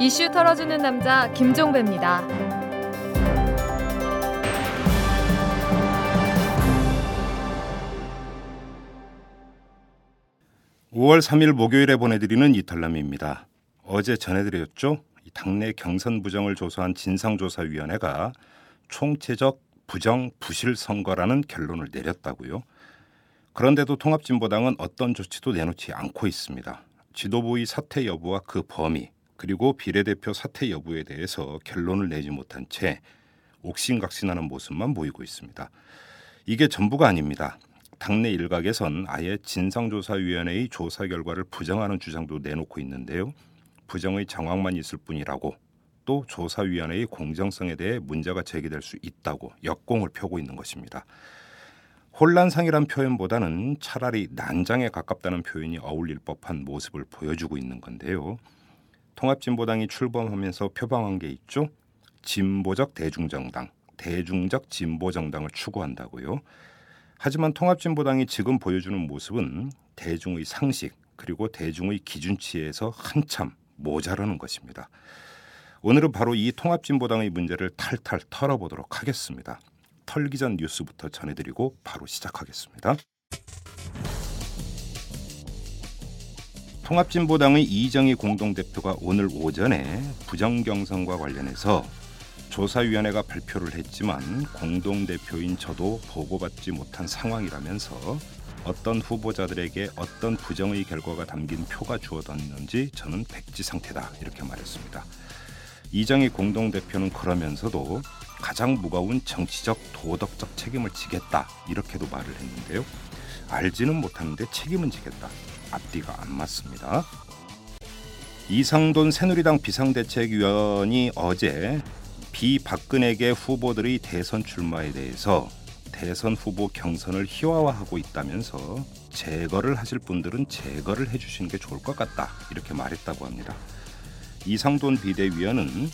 이슈 털어주는 남자 김종배입니다. 5월 3일 목요일에 보내드리는 이탈남입니다. 어제 전해드렸죠? 당내 경선 부정을 조사한 진상조사위원회가 총체적 부정 부실 선거라는 결론을 내렸다고요. 그런데도 통합진보당은 어떤 조치도 내놓지 않고 있습니다. 지도부의 사퇴 여부와 그 범위 그리고 비례대표 사퇴 여부에 대해서 결론을 내지 못한 채 옥신각신하는 모습만 보이고 있습니다. 이게 전부가 아닙니다. 당내 일각에선 아예 진상조사위원회의 조사 결과를 부정하는 주장도 내놓고 있는데요. 부정의 정황만 있을 뿐이라고 또 조사위원회의 공정성에 대해 문제가 제기될 수 있다고 역공을 펴고 있는 것입니다. 혼란상이란 표현보다는 차라리 난장에 가깝다는 표현이 어울릴 법한 모습을 보여주고 있는 건데요. 통합진보당이 출범하면서 표방한 게 있죠. 진보적 대중정당, 대중적 진보정당을 추구한다고요. 하지만 통합진보당이 지금 보여주는 모습은 대중의 상식 그리고 대중의 기준치에서 한참 모자라는 것입니다. 오늘은 바로 이 통합진보당의 문제를 탈탈 털어보도록 하겠습니다. 털기 전 뉴스부터 전해드리고 바로 시작하겠습니다. 통합진보당의 이정희 공동대표가 오늘 오전에 부정경선과 관련해서 조사위원회가 발표를 했지만 공동대표인 저도 보고받지 못한 상황이라면서 어떤 후보자들에게 어떤 부정의 결과가 담긴 표가 주어졌는지 저는 백지 상태다 이렇게 말했습니다. 이정희 공동대표는 그러면서도 가장 무거운 정치적 도덕적 책임을 지겠다 이렇게도 말을 했는데요. 알지는 못하는데 책임은 지겠다. 앞뒤가 안 맞습니다. 이상돈 새누리당 비상대책위원이 어제 비박근혜계 후보들의 대선 출마에 대해서 대선 후보 경선을 희화화하고 있다면서 제거를 하실 분들은 제거를 해주시는 게 좋을 것 같다 이렇게 말했다고 합니다. 이상돈 비대위원은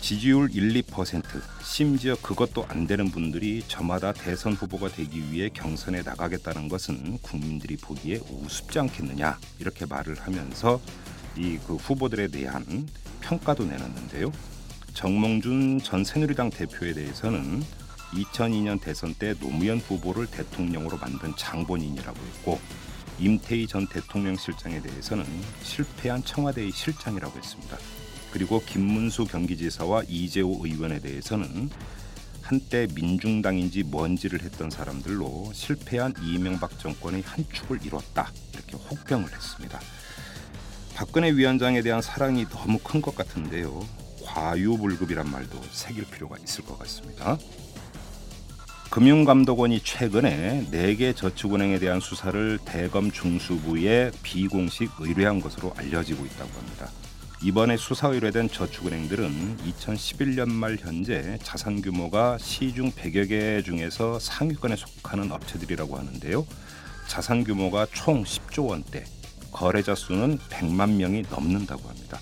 지지율 1, 2% 심지어 그것도 안 되는 분들이 저마다 대선 후보가 되기 위해 경선에 나가겠다는 것은 국민들이 보기에 우습지 않겠느냐 이렇게 말을 하면서 이 그 후보들에 대한 평가도 내놨는데요. 정몽준 전 새누리당 대표에 대해서는 2002년 대선 때 노무현 후보를 대통령으로 만든 장본인이라고 했고 임태희 전 대통령 실장에 대해서는 실패한 청와대의 실장이라고 했습니다. 그리고 김문수 경기지사와 이재호 의원에 대해서는 한때 민중당인지 뭔지를 했던 사람들로 실패한 이명박 정권의 한 축을 이뤘다 이렇게 혹평을 했습니다. 박근혜 위원장에 대한 사랑이 너무 큰 것 같은데요. 과유불급이란 말도 새길 필요가 있을 것 같습니다. 금융감독원이 최근에 4개 저축은행에 대한 수사를 대검 중수부에 비공식 의뢰한 것으로 알려지고 있다고 합니다. 이번에 수사 의뢰된 저축은행들은 2011년 말 현재 자산 규모가 시중 100여 개 중에서 상위권에 속하는 업체들이라고 하는데요. 자산 규모가 총 10조 원대, 거래자 수는 100만 명이 넘는다고 합니다.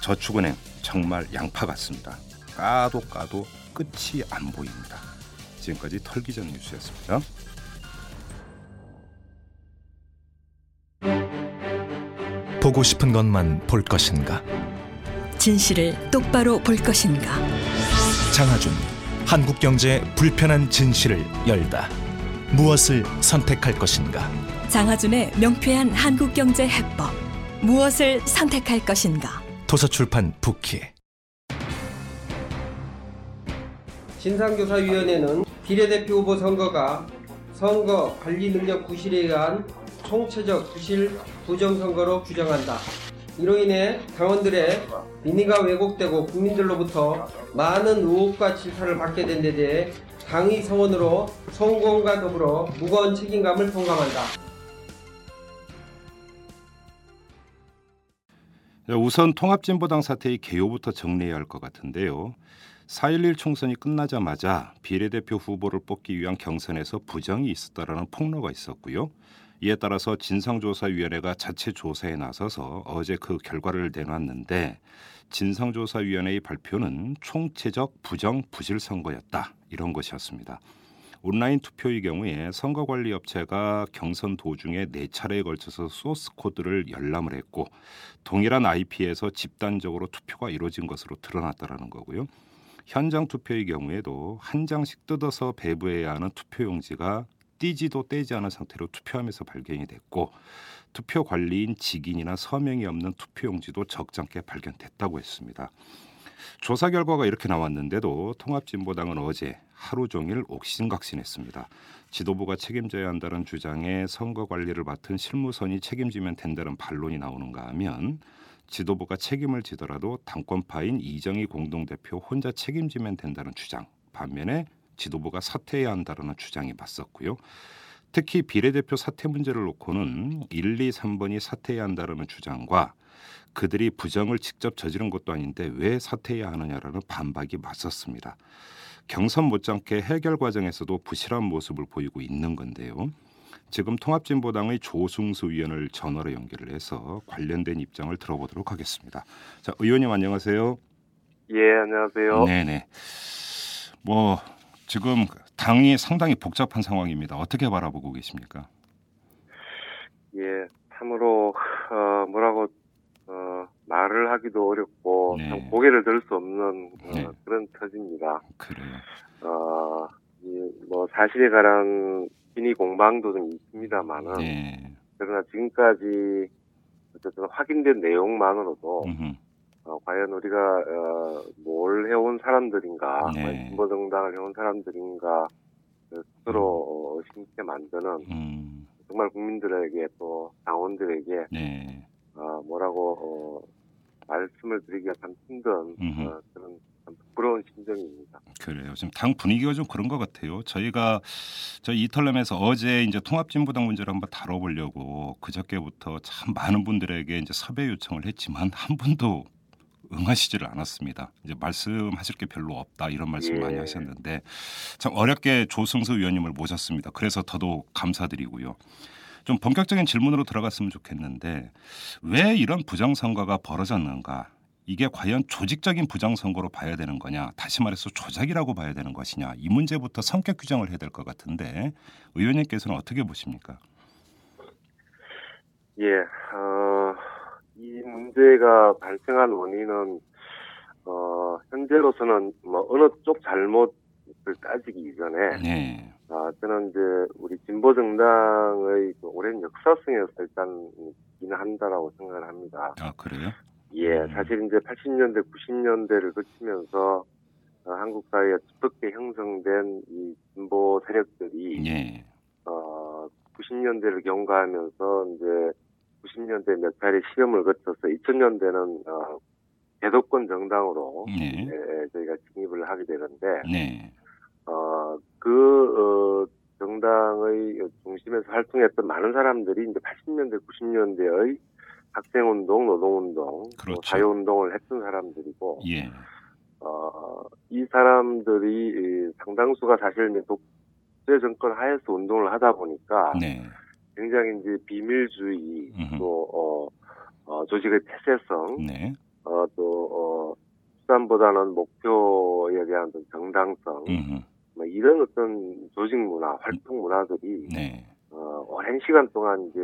저축은행 정말 양파 같습니다. 까도 까도 끝이 안 보입니다. 지금까지 털기전 뉴스였습니다. 보고 싶은 것만 볼 것인가? 진실을 똑바로 볼 것인가? 장하준 한국 경제 불편한 진실을 열다. 무엇을 선택할 것인가? 장하준의 명쾌한 한국 경제 해법. 무엇을 선택할 것인가? 도서출판 부키. 진상조사위원회는 비례대표 후보 선거가 선거 관리 능력 부실에 의한 총체적 부실 부정선거로 규정한다. 이로 인해 당원들의 민의가 왜곡되고 국민들로부터 많은 의혹과 질타를 받게 된 데 대해 당의 성원으로 성공과 더불어 무거운 책임감을 통감한다. 우선 통합진보당 사태의 개요부터 정리해야 할 것 같은데요. 4.11 총선이 끝나자마자 비례대표 후보를 뽑기 위한 경선에서 부정이 있었다라는 폭로가 있었고요. 이에 따라서 진상조사위원회가 자체 조사에 나서서 어제 그 결과를 내놨는데 진상조사위원회의 발표는 총체적 부정 부실 선거였다 이런 것이었습니다. 온라인 투표의 경우에 선거관리업체가 경선 도중에 네 차례에 걸쳐서 소스 코드를 열람을 했고 동일한 IP에서 집단적으로 투표가 이루어진 것으로 드러났다라는 거고요. 현장 투표의 경우에도 한 장씩 뜯어서 배부해야 하는 투표용지가 띄지도 떼지 않은 상태로 투표하면서 발견이 됐고 투표 관리인 직인이나 서명이 없는 투표용지도 적잖게 발견됐다고 했습니다. 조사 결과가 이렇게 나왔는데도 통합진보당은 어제 하루 종일 옥신각신했습니다. 지도부가 책임져야 한다는 주장에 선거 관리를 맡은 실무선이 책임지면 된다는 반론이 나오는가 하면 지도부가 책임을 지더라도 당권파인 이정희 공동대표 혼자 책임지면 된다는 주장 반면에 지도부가 사퇴해야 한다는 주장이 맞섰고요. 특히 비례대표 사퇴 문제를 놓고는 1, 2, 3번이 사퇴해야 한다는 주장과 그들이 부정을 직접 저지른 것도 아닌데 왜 사퇴해야 하느냐라는 반박이 맞섰습니다. 경선 못지않게 해결 과정에서도 부실한 모습을 보이고 있는 건데요. 지금 통합진보당의 조승수 의원을 전화로 연결을 해서 관련된 입장을 들어보도록 하겠습니다. 자, 의원님 안녕하세요. 예, 안녕하세요. 네네. 뭐 지금 당이 상당히 복잡한 상황입니다. 어떻게 바라보고 계십니까? 예, 참으로 어, 뭐라고 어, 말을 하기도 어렵고 네. 참 고개를 들 수 없는 어, 네. 그런 터집니다. 그래요. 어, 이, 뭐 사실에 관한 진위 공방도 좀 있습니다만은 네. 그러나 지금까지 어쨌든 확인된 내용만으로도 음흠. 어, 과연 우리가 어, 뭘 해온 사람들인가, 네. 진보정당을 해온 사람들인가 그 스스로 어, 심게 만드는 음. 정말 국민들에게 또 당원들에게 네. 어, 뭐라고 어, 말씀을 드리기가 참 힘든 음흠. 어, 그런 참 부끄러운 심정입니다. 그래요. 지금 당 분위기가 좀 그런 것 같아요. 저희가 저희 이탈람에서 어제 이제 통합진보당 문제를 한번 다뤄보려고 그저께부터 참 많은 분들에게 이제 섭외 요청을 했지만 한 분도 응하시지를 않았습니다. 이제 말씀하실 게 별로 없다 이런 말씀 예. 많이 하셨는데 참 어렵게 조승수 의원님을 모셨습니다. 그래서 더더욱 감사드리고요. 좀 본격적인 질문으로 들어갔으면 좋겠는데 왜 이런 부정선거가 벌어졌는가? 이게 과연 조직적인 부정선거로 봐야 되는 거냐? 다시 말해서 조작이라고 봐야 되는 것이냐? 이 문제부터 성격 규정을 해야 될 것 같은데 의원님께서는 어떻게 보십니까? 예, 어, 이 문제가 발생한 원인은 어, 현재로서는 뭐 어느 쪽 잘못을 따지기 이전에 네, 아, 저는 이제 우리 진보 정당의 그 오랜 역사성에서 일단 기인한다라고 생각을 합니다. 아 그래요? 예, 음. 사실 이제 80년대, 90년대를 거치면서 어, 한국 사회에 두텁게 형성된 이 진보 세력들이 예, 어, 90년대를 경과하면서 이제 90년대 몇 차례 시험을 거쳐서 2000년대는 어, 대도권 정당으로 네, 예, 저희가 진입을 하게 되는데 네, 어, 그, 어, 정당의 중심에서 활동했던 많은 사람들이 이제 80년대, 90년대의 학생운동, 노동운동, 또 그렇죠. 자유운동을 했던 사람들이고, 예, 어, 이 사람들이 이 상당수가 사실 독재 정권 하에서 운동을 하다 보니까 네, 굉장히 이제 비밀주의, 음흠. 또, 어, 어, 조직의 폐쇄성, 네, 어, 또, 어, 수단보다는 목표에 대한 어떤 정당성, 음흠. 뭐 이런 어떤 조직 문화, 활동 문화들이 네, 어, 오랜 시간 동안 이제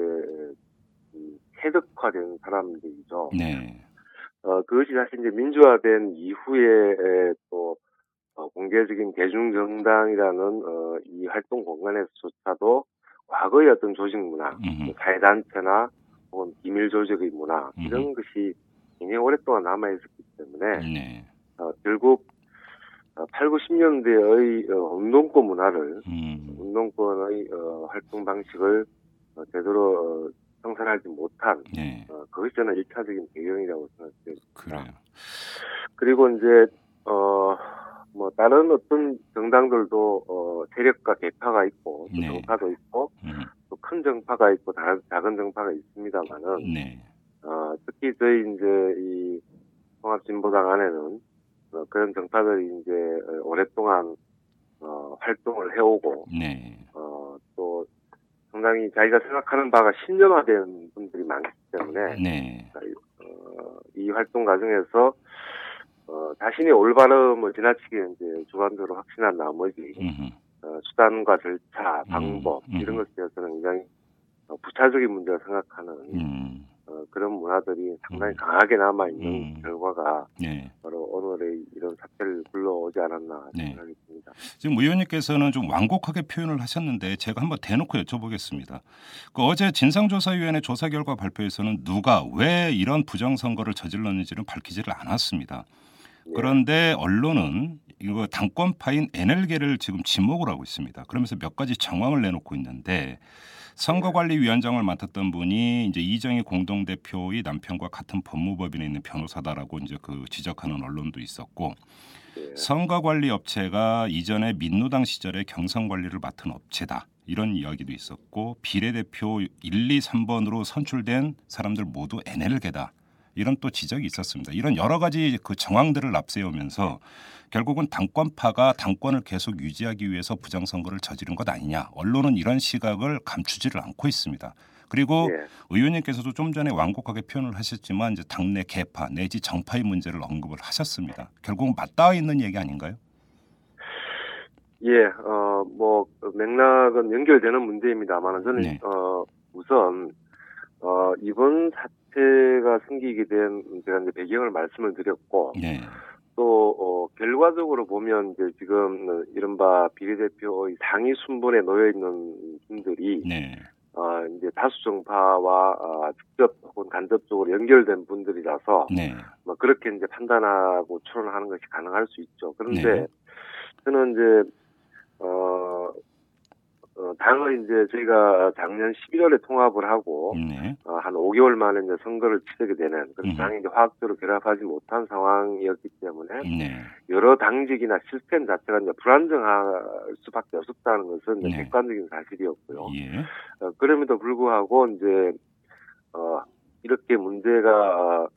이 체득화된 사람들이죠. 네, 어, 그것이 사실 이제 민주화된 이후에 에, 또 어, 공개적인 대중정당이라는 어, 이 활동 공간에서조차도 과거의 어떤 조직 문화, 음흠. 뭐 사회단체나 혹은 비밀 조직의 문화 이런. 것이 굉장히 오랫동안 남아 있었기 때문에 네, 어, 결국 어, 8, 90년대의 어, 운동권 문화를 음, 운동권의 어, 활동 방식을 어, 제대로 어, 형성하지 못한 네, 어, 그것이 저는 일차적인 배경이라고 생각해요. 그래요. 그리고 이제 어, 뭐 다른 어떤 정당들도 어, 세력과 개파가 있고 또 네. 정파도 있고 음, 또큰 정파가 있고 다, 작은 정파가 있습니다만은 네, 어, 특히 저희 이제 이 통합진보당 안에는 어, 그런 정파들이 이제 어, 오랫동안 어, 활동을 해오고 네, 어, 또 상당히 자기가 생각하는 바가 신념화된 분들이 많기 때문에 네, 어, 이 활동 과정에서 어, 자신의 올바름을 지나치게 이제 주관적으로 확신한 나머지 음흠. 어, 수단과 절차, 방법 음, 음. 이런 것에 대해서는 굉장히 어, 부차적인 문제라 생각하는 음, 어, 그런 문화들이 상당히 음. 강하게 남아 있는 음. 결과가 네. 바로 오늘의 이런 사태를 불러오지 않았나 네. 생각이 듭니다. 지금 의원님께서는 좀 완곡하게 표현을 하셨는데 제가 한번 대놓고 여쭤보겠습니다. 그 어제 진상조사위원회 조사 결과 발표에서는 누가 왜 이런 부정 선거를 저질렀는지는 밝히지를 않았습니다. 예. 그런데 언론은 이거 당권파인 NL계를 지금 지목을 하고 있습니다. 그러면서 몇 가지 정황을 내놓고 있는데 선거관리위원장을 맡았던 분이 이제 이정희 공동대표의 남편과 같은 법무법인에 있는 변호사다라고 이제 그 지적하는 언론도 있었고 예. 선거관리 업체가 이전에 민노당 시절에 경선 관리를 맡은 업체다. 이런 이야기도 있었고 비례대표 1, 2, 3번으로 선출된 사람들 모두 NL계다. 이런 또 지적이 있었습니다. 이런 여러 가지 그 정황들을 앞세우면서 결국은 당권파가 당권을 계속 유지하기 위해서 부정선거를 저지른 것 아니냐. 언론은 이런 시각을 감추지를 않고 있습니다. 그리고 예. 의원님께서도 좀 전에 완곡하게 표현을 하셨지만 이제 당내 개파 내지 정파의 문제를 언급을 하셨습니다. 결국은 맞닿아 있는 얘기 아닌가요? 예, 어, 뭐, 맥락은 연결되는 문제입니다만, 저는, 네. 어, 우선, 어, 이번 사 태가 생기게 된, 제가 이제 배경을 말씀을 드렸고, 네. 또, 어, 결과적으로 보면, 이제 지금, 이른바 비례대표의 상위 순번에 놓여 있는 분들이, 네. 어, 이제 다수정파와, 어, 직접 혹은 간접적으로 연결된 분들이라서, 네. 뭐, 그렇게 이제 판단하고 추론하는 것이 가능할 수 있죠. 그런데, 네. 저는 이제, 어, 어, 당을 이제 저희가 작년 11월에 통합을 하고, 네. 어, 한 5개월 만에 이제 선거를 치르게 되는, 그래서 음. 당이 이제 화학적으로 결합하지 못한 상황이었기 때문에, 네. 여러 당직이나 시스템 자체가 이제 불안정할 수밖에 없었다는 것은 네. 객관적인 사실이었고요. 예. 어, 그럼에도 불구하고 이제, 어, 이렇게 문제가,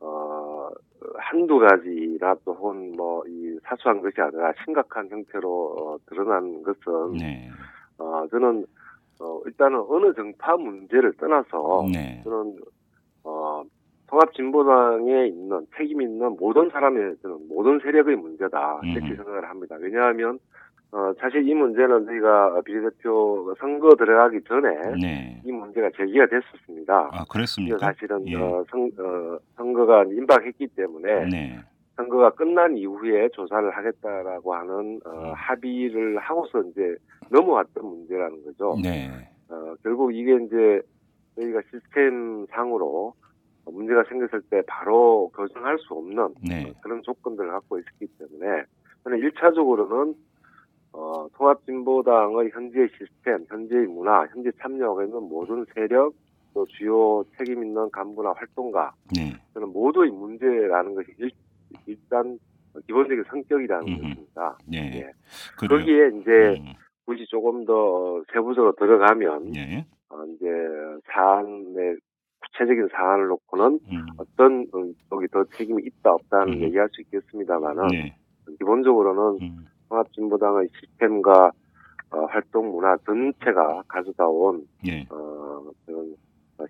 어, 한두 가지나 또 혹은 뭐, 이 사소한 것이 아니라 심각한 형태로 어, 드러난 것은, 네. 어, 저는, 어, 일단은 어느 정파 문제를 떠나서, 네. 저는, 어, 통합진보당에 있는, 책임 있는 모든 사람의, 저는 모든 세력의 문제다. 이렇게 음. 생각을 합니다. 왜냐하면, 어, 사실 이 문제는 저희가 비례대표 선거 들어가기 전에 네. 이 문제가 제기가 됐었습니다. 아, 그랬습니까? 사실은 예. 어, 선, 어, 선거가 임박했기 때문에 네. 선거가 끝난 이후에 조사를 하겠다라고 하는 어, 음. 합의를 하고서 이제 넘어왔던 문제라는 거죠. 네. 어, 결국 이게 이제 저희가 시스템 상으로 문제가 생겼을 때 바로 교정할 수 없는 네. 어, 그런 조건들을 갖고 있었기 때문에 저는 1차적으로는 어, 통합진보당의 현재 시스템, 현재의 문화, 현재 참여하고 있는 모든 세력, 또 주요 책임 있는 간부나 활동가, 네. 저는 모두의 문제라는 것이 일, 일단 기본적인 성격이라는 음흠. 것입니다. 네. 예. 그래요. 거기에 이제 음, 굳이 조금 더 세부적으로 들어가면 예. 어, 이제 사안의 구체적인 사안을 놓고는 음. 어떤 어, 쪽이 더 책임이 있다 없다는 음. 얘기할 수 있겠습니다만은 네. 기본적으로는 음. 통합진보당의 시스템과 어, 활동 문화 전체가 가져다 온 예. 어, 그런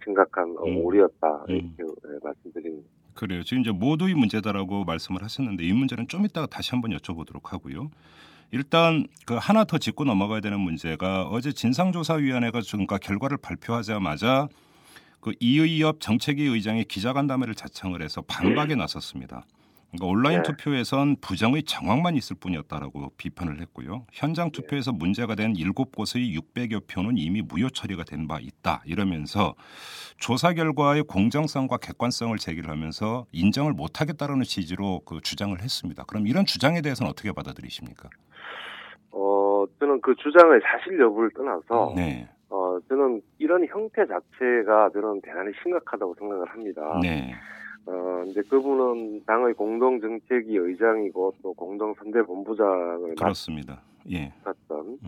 심각한 어, 음. 오류였다 음. 이렇게 예, 말씀드립니다. 그래요. 지금 이제 모두의 문제다라고 말씀을 하셨는데 이 문제는 좀 이따가 다시 한번 여쭤보도록 하고요. 일단 그 하나 더 짚고 넘어가야 되는 문제가 어제 진상조사위원회가 지금까 결과를 발표하자마자 그 이의협 정책위 의장이 기자간담회를 자청을 해서 반박에 나섰습니다. 그러니까 온라인 네. 투표에선 부정의 정황만 있을 뿐이었다라고 비판을 했고요. 현장 투표에서 문제가 된 일곱 곳의 600여 표는 이미 무효 처리가 된 바 있다 이러면서 조사 결과의 공정성과 객관성을 제기를 하면서 인정을 못하겠다라는 취지로 그 주장을 했습니다. 그럼 이런 주장에 대해서는 어떻게 받아들이십니까? 어, 저는 그 주장의 사실 여부를 떠나서 네, 어, 저는 이런 형태 자체가 저는 대단히 심각하다고 생각을 합니다. 네, 어, 이제 그분은 당의 공동정책위 의장이고 또 공동선대본부장을 그렇습니다. 예, 맡았던 음,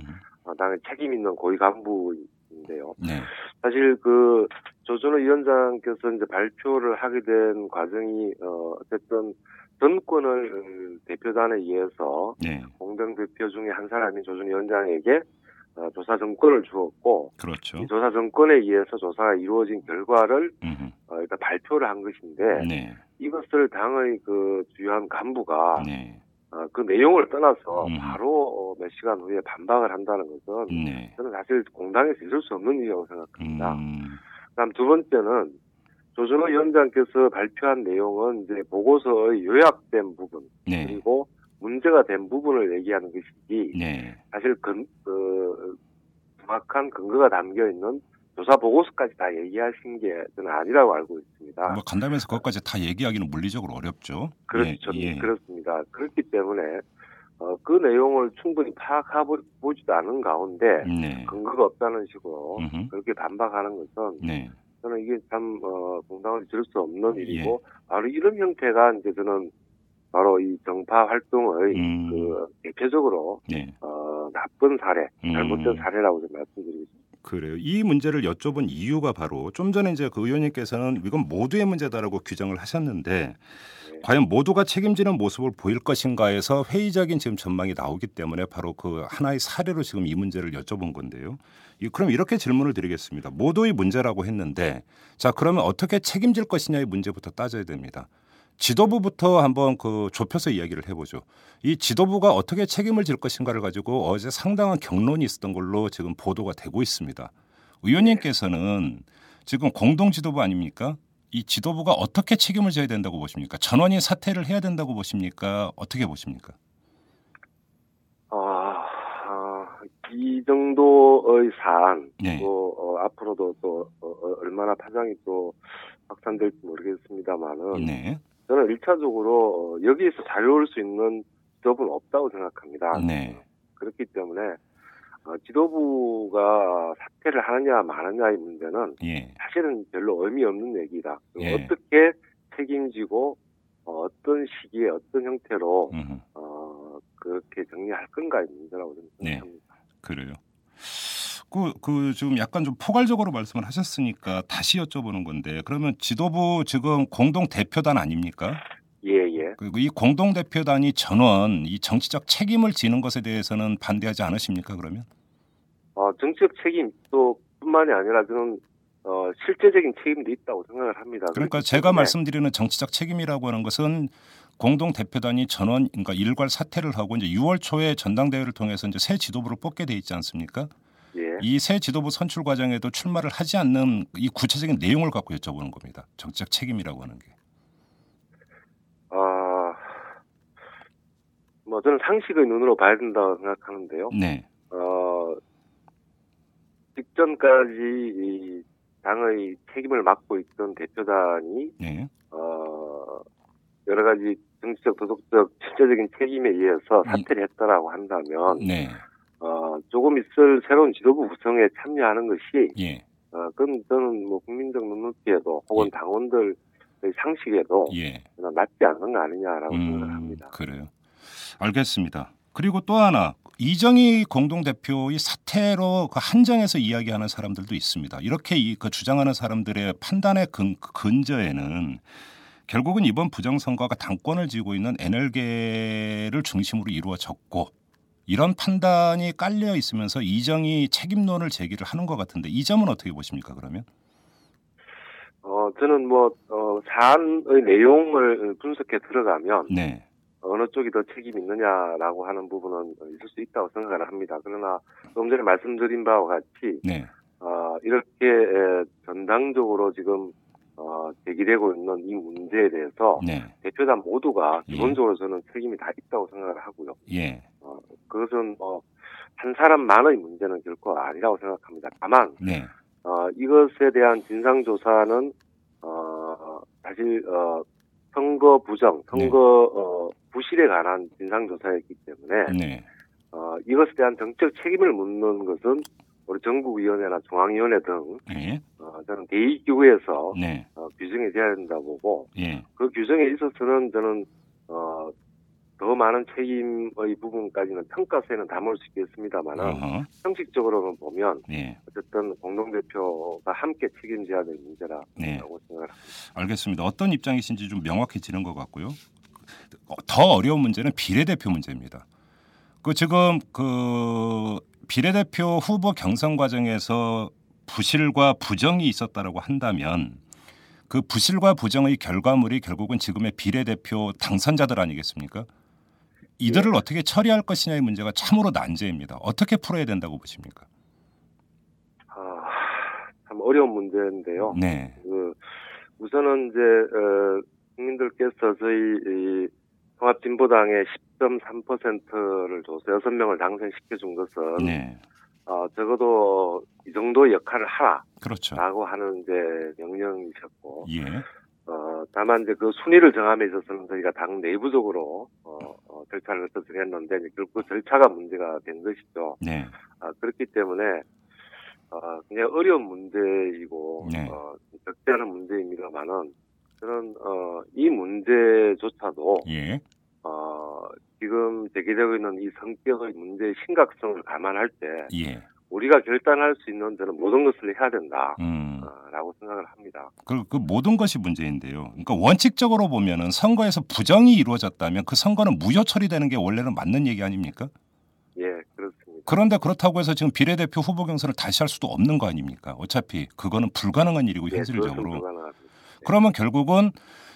어, 당의 책임 있는 고위 간부인데요. 네, 사실 그 조준호 위원장께서 이제 발표를 하게 된 과정이 어, 어쨌든 전권을 대표단에 의해서 네, 공동 대표 중에 한 사람인 조준 위원장에게 어, 조사 정권을 주었고 그렇죠. 이 조사 정권에 의해서 조사가 이루어진 결과를 음, 어, 일단 발표를 한 것인데 네, 이것을 당의 그 주요한 간부가 네, 어, 그 내용을 떠나서 음. 바로 어, 몇 시간 후에 반박을 한다는 것은 네. 저는 사실 공당에서 있을 수 없는 일이라고 생각합니다. 음, 그다음 두 번째는 조준호 위원장께서 발표한 내용은 이제 보고서의 요약된 부분 네. 그리고 문제가 된 부분을 얘기하는 것이지 네. 사실 근, 그, 정확한 근거가 담겨 있는 조사 보고서까지 다 얘기하신 게 저는 아니라고 알고 있습니다. 뭐 간담회에서 그것까지 다 얘기하기는 물리적으로 어렵죠. 그렇죠. 예, 예. 그렇습니다. 그렇기 때문에 어, 그 내용을 충분히 파악해보지도 않은 가운데 네. 근거가 없다는 식으로 음흠. 그렇게 반박하는 것은 네. 저는 이게 참 어, 공당을 지을 수 없는 예. 일이고 바로 이런 형태가 이제 저는 바로 이 정파 활동의 음. 그 대표적으로 네. 어, 나쁜 사례, 잘못된 음. 사례라고 좀 말씀드리겠습니다. 그래요. 이 문제를 여쭤본 이유가 바로 좀 전에 이제 그 의원님께서는 이건 모두의 문제다라고 규정을 하셨는데 과연 모두가 책임지는 모습을 보일 것인가에서 회의적인 지금 전망이 나오기 때문에 바로 그 하나의 사례로 지금 이 문제를 여쭤본 건데요. 이- 그럼 이렇게 질문을 드리겠습니다. 모두의 문제라고 했는데 자 그러면 어떻게 책임질 것이냐의 문제부터 따져야 됩니다. 지도부부터 한번 그 좁혀서 이야기를 해보죠. 이 지도부가 어떻게 책임을 질 것인가를 가지고 어제 상당한 경론이 있었던 걸로 지금 보도가 되고 있습니다. 의원님께서는 지금 공동 지도부 아닙니까? 이 지도부가 어떻게 책임을 져야 된다고 보십니까? 전원이 사퇴를 해야 된다고 보십니까? 어떻게 보십니까? 아, 아, 이 정도의 사안, 네. 또 어, 앞으로도 또 어, 어, 얼마나 파장이 또 확산될지 모르겠습니다만은 네. 저는 일차적으로 어, 여기에서 자유로울 수 있는 지도부는 없다고 생각합니다. 네. 그렇기 때문에 어, 지도부가 사퇴를 하느냐 마느냐의 문제는 예. 사실은 별로 의미 없는 얘기다. 예. 어떻게 책임지고 어, 떤 시기에 어떤 형태로 음흠. 어, 그렇게 정리할 건가의 문제라고 저는 네. 생각합니다. 그래요. 그, 그, 지금 약간 좀 포괄적으로 말씀을 하셨으니까 다시 여쭤보는 건데, 그러면 지도부 지금 공동 대표단 아닙니까? 예, 예. 그리고 이 공동 대표단이 전원 이 정치적 책임을 지는 것에 대해서는 반대하지 않으십니까? 그러면? 어, 정치적 책임 또 뿐만이 아니라 저는 어, 실제적인 책임도 있다고 생각을 합니다. 그러니까 제가 때문에 말씀드리는 정치적 책임이라고 하는 것은 공동 대표단이 전원 그러니까 일괄 사퇴를 하고 이제 6월 초에 전당대회를 통해서 이제 새 지도부를 뽑게 돼 있지 않습니까? 예. 이새 지도부 선출 과정에도 출마를 하지 않는 이 구체적인 내용을 갖고 여쭤보는 겁니다. 정치적 책임이라고 하는 게. 아, 뭐 저는 상식의 눈으로 봐야 된다고 생각하는데요. 네. 어, 직전까지 이 당의 책임을 맡고 있던 대표단이 네. 어, 여러 가지 정치적, 도덕적, 실제적인 책임에 의해서 사퇴를 했다라고 한다면 네. 어, 조금 있을 새로운 지도부 구성에 참여하는 것이 예. 어, 그건 저는 뭐 국민적 눈높이에도 혹은 예. 당원들의 상식에도 예. 맞지 않는 거 아니냐라고 생각을 합니다. 그래요. 알겠습니다. 그리고 또 하나 이정희 공동대표의 사퇴로 그 한정해서 이야기하는 사람들도 있습니다. 이렇게 이, 그 주장하는 사람들의 판단의 근, 근저에는 결국은 이번 부정선거가 당권을 쥐고 있는 NL계를 중심으로 이루어졌고 이런 판단이 깔려 있으면서 이정희 책임론을 제기를 하는 것 같은데 이 점은 어떻게 보십니까 그러면? 어, 저는 뭐, 어, 사안의 내용을 분석해 들어가면 네. 어느 쪽이 더 책임 있느냐라고 하는 부분은 있을 수 있다고 생각을 합니다. 그러나 조금 전에 말씀드린 바와 같이 네. 어, 이렇게 에, 전당적으로 지금 어, 제기되고 있는 이 문제에 대해서 네. 대표단 모두가 예. 기본적으로 저는 책임이 다 있다고 생각을 하고요. 예. 그것은 어, 한 사람만의 문제는 결코 아니라고 생각합니다. 다만 네. 어, 이것에 대한 진상 조사는 어, 사실 어, 선거 부정, 선거 어, 부실에 관한 진상 조사였기 때문에 네. 어, 이것에 대한 정책 책임을 묻는 것은 우리 정부위원회나 중앙위원회 등 예. 어, 저는 대의기구에서 네. 어, 규정이 되어야 된다 보고 예. 그 규정에 있어서는 저는 어, 더 많은 책임의 부분까지는 평가서에는 담을 수 있겠습니다만. 형식적으로는 보면 예. 어쨌든 공동대표가 함께 책임져야 될 문제라고 네. 생각을 합니다. 알겠습니다. 어떤 입장이신지 좀 명확해지는 것 같고요. 어, 더 어려운 문제는 비례대표 문제입니다. 그 지금 그 비례대표 후보 경선 과정에서 부실과 부정이 있었다라고 한다면 그 부실과 부정의 결과물이 결국은 지금의 비례대표 당선자들 아니겠습니까? 이들을 어떻게 처리할 것이냐의 문제가 참으로 난제입니다. 어떻게 풀어야 된다고 보십니까? 아, 참 어려운 문제인데요. 네. 그 우선은 이제 어, 국민들께서 저희 이 통합진보당의 10.3%를 줘서 6명을 당선시켜 준 것은 네. 어, 적어도 이 정도 역할을 하라라고 그렇죠. 하는 이제 명령이셨고 예. 어, 다만 이제 그 순위를 정함에 있어서는 저희가 당 내부적으로 어, 어, 절차를 거쳐서 했는데 결국 그 절차가 문제가 된 것이죠. 네. 아, 그렇기 때문에 어, 굉장히 어려운 문제이고 네. 어, 적지 않은 문제입니다만은 저는 어, 이 문제조차도 예. 어, 지금 제기되고 있는 이 성격의 문제의 심각성을 감안할 때 예. 우리가 결단할 수 있는 저는 모든 것을 해야 된다 라고 음. 생각을 합니다. 그, 그 모든 것이 문제인데요. 그러니까 원칙적으로 보면은 선거에서 부정이 이루어졌다면 그 선거는 무효 처리되는 게 원래는 맞는 얘기 아닙니까? 예, 그렇습니다. 그런데 그렇다고 해서 지금 비례대표 후보 경선을 다시 할 수도 없는 거 아닙니까? 어차피 그거는 불가능한 일이고 예, 현실적으로. 불가능합니다. 그러면 결국은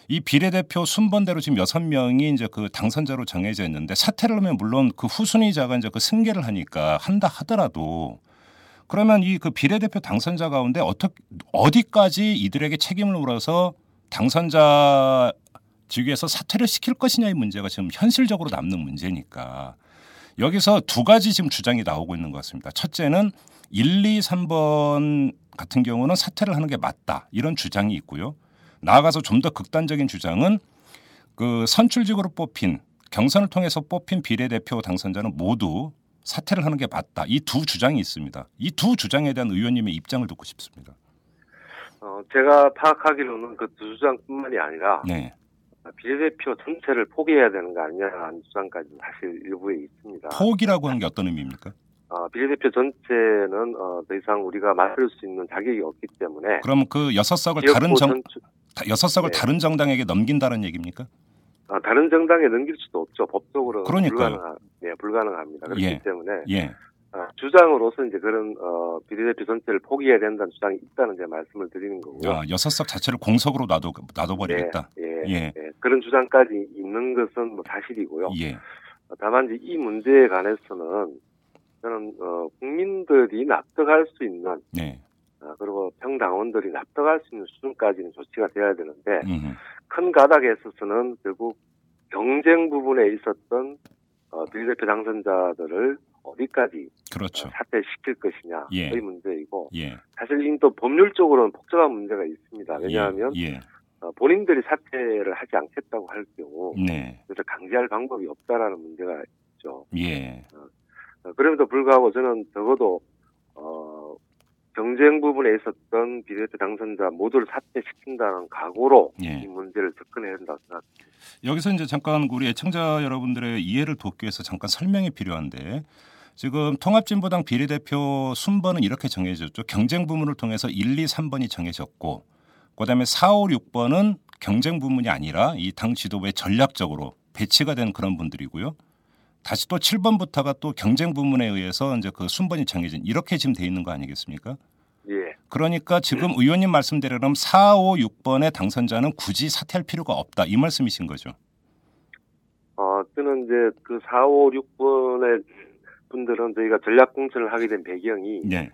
이 비례대표 순번대로 지금 여섯 명이 이제 그 당선자로 정해져 있는데 사퇴를 하면 물론 그 후순위자가 이제 그 승계를 하니까 한다 하더라도 그러면 이 그 비례대표 당선자 가운데 어떻게 어디까지 이들에게 책임을 물어서 당선자 직위에서 사퇴를 시킬 것이냐의 문제가 지금 현실적으로 남는 문제니까 여기서 두 가지 지금 주장이 나오고 있는 것 같습니다. 첫째는 1, 2, 3번 같은 경우는 사퇴를 하는 게 맞다. 이런 주장이 있고요. 나아가서 좀 더 극단적인 주장은 그 선출직으로 뽑힌 경선을 통해서 뽑힌 비례대표 당선자는 모두 사퇴를 하는 게 맞다. 이 두 주장이 있습니다. 이 두 주장에 대한 의원님의 입장을 듣고 싶습니다. 어, 제가 파악하기로는 그 두 주장뿐만이 아니라 네. 비례대표 전체를 포기해야 되는 거 아니냐는 주장까지 사실 일부에 있습니다. 포기라고 하는 게 어떤 의미입니까? 어, 비례대표 전체는 어, 더 이상 우리가 맡을 수 있는 자격이 없기 때문에 그럼 그 여섯 석을 다른 정 전체- 다- 여섯 석을 네. 다른 정당에게 넘긴다는 얘기입니까? 어, 다른 정당에 넘길 수도 없죠. 법적으로 그러니까요. 불가능하, 네, 불가능합니다. 그렇기 예. 때문에 예. 어, 주장으로서 이제 그런 어, 비례대표 전체를 포기해야 된다는 주장이 있다는 제 말씀을 드리는 거고요. 아, 여섯 석 자체를 공석으로 놔둬 놔둬버리겠다. 예, 예, 예. 예. 그런 주장까지 있는 것은 뭐 사실이고요. 예. 어, 다만 이제 이 문제에 관해서는 저는 어, 국민들이 납득할 수 있는 네. 어, 그리고 평당원들이 납득할 수 있는 수준까지는 조치가 돼야 되는데 음. 큰 가닥에 있어서는 결국 경쟁 부분에 있었던 어, 비례대표 당선자들을 어디까지 그렇죠. 어, 사퇴시킬 것이냐의 예. 문제이고 예. 사실 이또 법률적으로는 복잡한 문제가 있습니다. 왜냐하면 예. 어, 본인들이 사퇴를 하지 않겠다고 할 경우 예. 네. 그래서 강제할 방법이 없다라는 문제가 있죠. 예. 어, 그럼에도 불구하고 저는 적어도 어, 경쟁 부분에 있었던 비례대표 당선자 모두를 사퇴시킨다는 각오로 예. 이 문제를 접근해야 된다고 생각합니다. 여기서 이제 잠깐 우리 애청자 여러분들의 이해를 돕기 위해서 잠깐 설명이 필요한데 지금 통합진보당 비례대표 순번은 이렇게 정해졌죠. 경쟁 부문을 통해서 1, 2, 3번이 정해졌고 그다음에 4, 5, 6번은 경쟁 부문이 아니라 이 당 지도부에 전략적으로 배치가 된 그런 분들이고요. 다시 또 7번부터가 또 경쟁 부문에 의해서 이제 그 순번이 정해진 이렇게 지금 돼 있는 거 아니겠습니까? 예, 그러니까 지금 의원님 말씀대로는 4, 5, 6번의 당선자는 굳이 사퇴할 필요가 없다 이 말씀이신 거죠. 어, 저는 이제 그 4, 5, 6번의 분들은 저희가 전략 공천을 하게 된 배경이 네.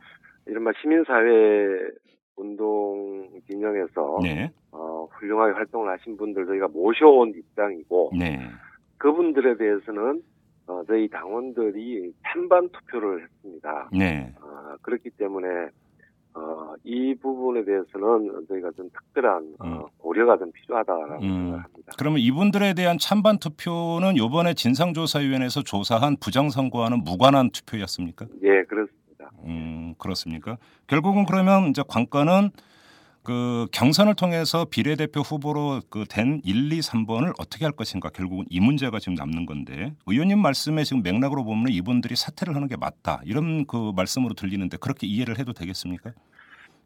이른바 시민사회 운동 진영에서 네. 어, 훌륭하게 활동을 하신 분들 저희가 모셔온 입장이고 네. 그분들에 대해서는 어, 저희 당원들이 찬반 투표를 했습니다. 네. 어, 그렇기 때문에 어, 이 부분에 대해서는 저희가 좀 특별한 어, 음. 고려가 좀 필요하다라고 음. 생각합니다. 그러면 이분들에 대한 찬반 투표는 요번에 진상조사위원회에서 조사한 부정선거와는 무관한 투표였습니까? 예, 그렇습니다. 음, 그렇습니까? 결국은 그러면 이제 관건은 그 경선을 통해서 비례대표 후보로 그 된 1, 2, 3번을 어떻게 할 것인가 결국은 이 문제가 지금 남는 건데 의원님 말씀에 지금 맥락으로 보면 이분들이 사퇴를 하는 게 맞다 이런 그 말씀으로 들리는데 그렇게 이해를 해도 되겠습니까?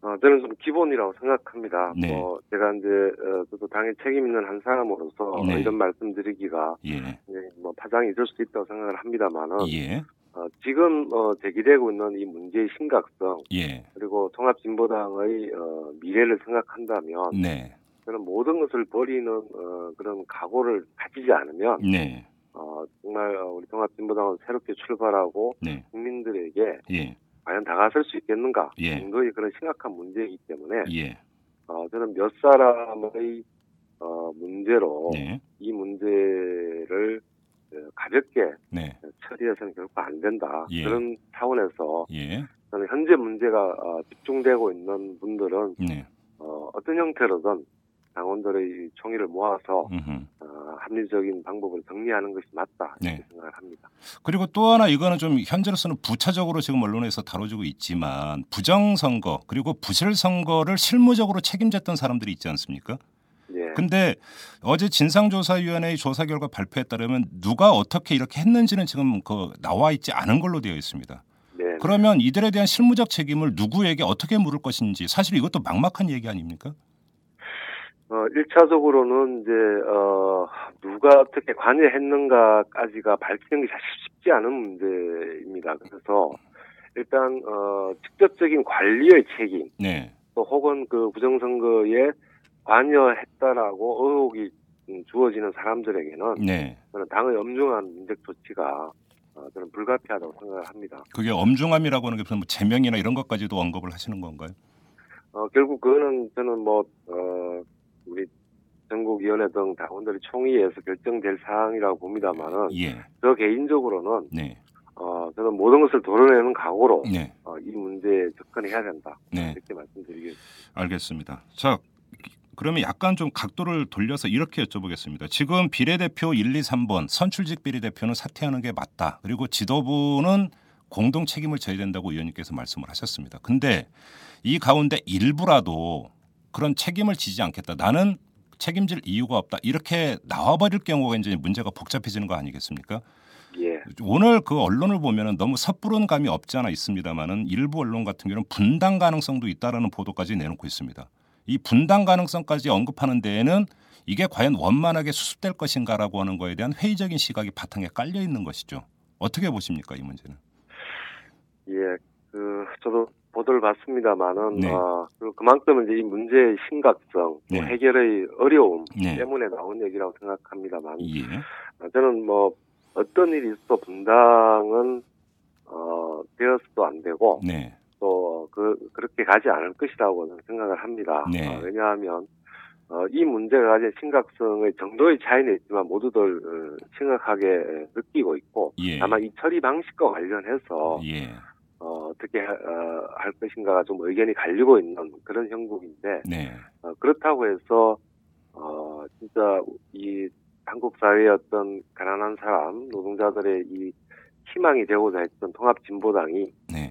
어, 저는 좀 기본이라고 생각합니다. 네. 뭐 제가 이제 어, 저도 당에 책임 있는 한 사람으로서 네. 이런 말씀드리기가 예, 뭐 파장이 있을 수도 있다고 생각을 합니다만은 예, 어, 지금 어, 제기되고 있는 이 문제의 심각성 예, 그리고 통합진보당의 어, 미래를 생각한다면 네, 저는 모든 것을 버리는 어, 그런 각오를 가지지 않으면 네, 어, 정말 어, 우리 통합진보당은 새롭게 출발하고 네. 국민들에게 예. 과연 다가설 수 있겠는가 예. 정도의 그런 심각한 문제이기 때문에 예. 어, 저는 몇 사람의 어, 문제로 네. 이 문제를 어, 가볍게 네. 처리해서는 결코 안 된다. 예. 그런 차원에서 예. 저는 현재 문제가 어, 집중되고 있는 분들은 네. 어, 어떤 형태로든 당원들의 총의를 모아서 음흠. 어, 합리적인 방법을 정리하는 것이 맞다 이렇게 네. 생각을 합니다. 그리고 또 하나 이거는 좀 현재로서는 부차적으로 지금 언론에서 다뤄지고 있지만 부정 선거 그리고 부실 선거를 실무적으로 책임졌던 사람들이 있지 않습니까? 예. 근데 어제 진상조사위원회의 조사 결과 발표에 따르면 누가 어떻게 이렇게 했는지는 지금 그 나와 있지 않은 걸로 되어 있습니다. 네. 그러면 이들에 대한 실무적 책임을 누구에게 어떻게 물을 것인지 사실 이것도 막막한 얘기 아닙니까? 어, 1차적으로는 이제, 어, 누가 어떻게 관여했는가까지가 밝히는 게 사실 쉽지 않은 문제입니다. 그래서 일단, 어, 직접적인 관리의 책임, 네. 또 혹은 그 부정선거에 관여했다라고 의혹이 음, 주어지는 사람들에게는 네. 저는 당의 엄중한 민적 조치가 어, 저는 불가피하다고 생각을 합니다. 그게 엄중함이라고 하는 게 무슨 뭐 제명이나 이런 것까지도 언급을 하시는 건가요? 어, 결국 그거는 저는 뭐, 어, 우리 전국위원회 등 당원들의 총의에서 결정될 사항이라고 봅니다만은, 예. 저 개인적으로는, 네. 어, 저는 모든 것을 도려내는 각오로, 네. 어, 이 문제에 접근해야 된다. 네. 이렇게 말씀드리겠습니다. 알겠습니다. 자, 그러면 약간 좀 각도를 돌려서 이렇게 여쭤보겠습니다. 지금 비례대표 1, 2, 3번 선출직 비례대표는 사퇴하는 게 맞다. 그리고 지도부는 공동 책임을 져야 된다고 의원님께서 말씀을 하셨습니다. 근데 이 가운데 일부라도 그런 책임을 지지 않겠다. 나는 책임질 이유가 없다. 이렇게 나와버릴 경우가 이제 문제가 복잡해지는 거 아니겠습니까? 예. 오늘 그 언론을 보면은 너무 섣부른 감이 없지 않아 있습니다만은 일부 언론 같은 경우는 분당 가능성도 있다라는 보도까지 내놓고 있습니다. 이 분당 가능성까지 언급하는 데에는 이게 과연 원만하게 수습될 것인가라고 하는 거에 대한 회의적인 시각이 바탕에 깔려 있는 것이죠. 어떻게 보십니까 이 문제는? 예. 그, 저도 보도를 봤습니다만은, 네. 어, 그 그만큼 이제 이 문제의 심각성, 네. 또 해결의 어려움 네. 때문에 나온 얘기라고 생각합니다만, 예. 어, 저는 뭐 어떤 일이 있어도 분당은 어 되어서도 안 되고 네. 또 그 그렇게 가지 않을 것이라고는 생각을 합니다. 네. 어, 왜냐하면 어, 이 문제가 가진 심각성의 정도의 차이는 있지만 모두들 어, 심각하게 느끼고 있고 예. 다만 이 처리 방식과 관련해서 예. 어, 어떻게 하- 어, 할 것인가가 좀 의견이 갈리고 있는 그런 형국인데 네. 어, 그렇다고 해서 어 진짜 이 한국 사회의 어떤 가난한 사람 노동자들의 이 희망이 되고자 했던 통합진보당이 네.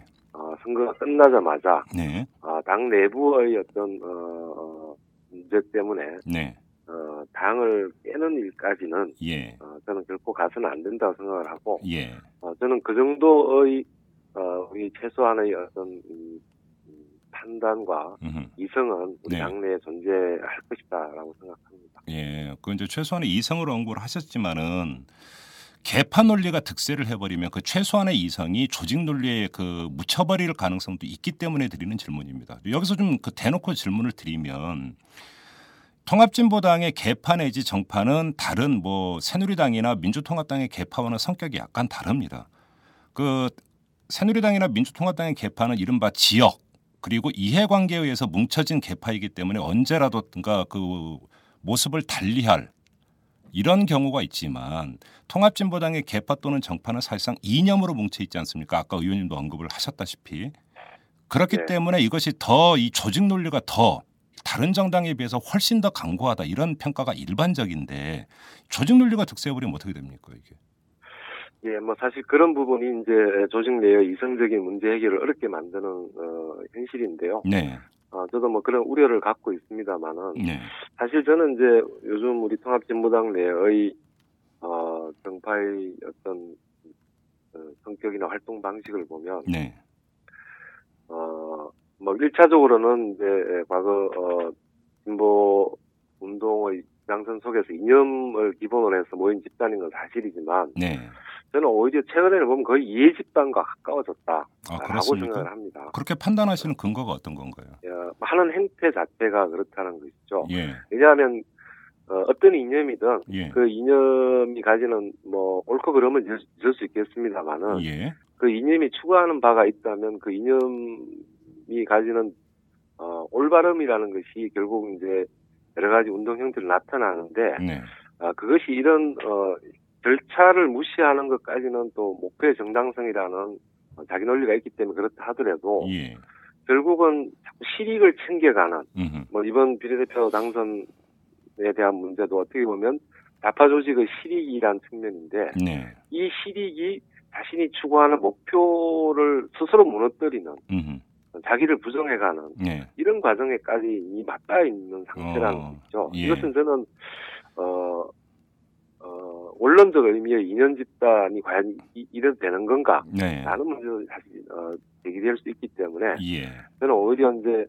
어, 선거가 끝나자마자 네. 어, 당 내부의 어떤 어, 어, 문제 때문에 네. 어, 당을 깨는 일까지는 예. 어, 저는 결코 가서는 안 된다고 생각을 하고 예. 어, 저는 그 정도의 어, 우리 최소한의 어떤 음, 음, 판단과 음흠. 이성은 우리 네. 당내에 존재할 것이다라고 생각합니다. 예, 그 이제 최소한의 이성을 언급을 하셨지만은 개파 논리가 득세를 해버리면 그 최소한의 이성이 조직 논리에 그 묻혀버릴 가능성도 있기 때문에 드리는 질문입니다. 여기서 좀 그 대놓고 질문을 드리면 통합진보당의 개파 내지 정파는 다른 뭐 새누리당이나 민주통합당의 개파와는 성격이 약간 다릅니다. 그 새누리당이나 민주통합당의 개파는 이른바 지역 그리고 이해관계에 의해서 뭉쳐진 개파이기 때문에 언제라도 뭔가 그 모습을 달리할 이런 경우가 있지만 통합진보당의 개파 또는 정파는 사실상 이념으로 뭉쳐 있지 않습니까? 아까 의원님도 언급을 하셨다시피 그렇기 네. 때문에 이것이 더 이 조직 논리가 더 다른 정당에 비해서 훨씬 더 강고하다 이런 평가가 일반적인데 조직 논리가 득세해버리면 어떻게 됩니까 이게? 예, 뭐 사실 그런 부분이 이제 조직 내의 이성적인 문제 해결을 어렵게 만드는 어, 현실인데요. 네, 어, 저도 뭐 그런 우려를 갖고 있습니다만은 네, 사실 저는 이제 요즘 우리 통합진보당 내의 어, 정파의 어떤 어, 성격이나 활동 방식을 보면 네, 어, 뭐 1차적으로는 이제 과거 어, 진보 운동의 양선 속에서 이념을 기본으로 해서 모인 집단인 건 사실이지만 네. 저는 오히려 최근에 보면 거의 이해 집단과 가까워졌다라고 아? 생각을 합니다. 그렇게 판단하시는 근거가 어떤 건가요? 어, 하는 행태 자체가 그렇다는 것이죠. 예, 왜냐하면 어, 어떤 이념이든 예. 그 이념이 가지는 뭐 옳고 그름은 있을, 수 있겠습니다만은 예. 그 이념이 추구하는 바가 있다면 그 이념이 가지는 어, 올바름이라는 것이 결국 이제 여러 가지 운동 형태로 나타나는데 네. 아, 그것이 이런 어, 절차를 무시하는 것까지는 또 목표의 정당성이라는 어, 자기 논리가 있기 때문에 그렇다 하더라도 예. 결국은 자꾸 실익을 챙겨가는 음흠. 뭐 이번 비례대표 당선에 대한 문제도 어떻게 보면 좌파 조직의 실익이란 측면인데 네. 이 실익이 자신이 추구하는 목표를 스스로 무너뜨리는 음흠. 자기를 부정해가는 네. 이런 과정에까지 이미 맞닿아 있는 상태라는 어, 거죠. 예. 이것은 저는 어, 어, 원론적 의미의 인연 집단이 과연 이, 이래도 되는 건가? 네. 라는 문제도 사실 어, 제기될 수 있기 때문에 예. 저는 오히려 이제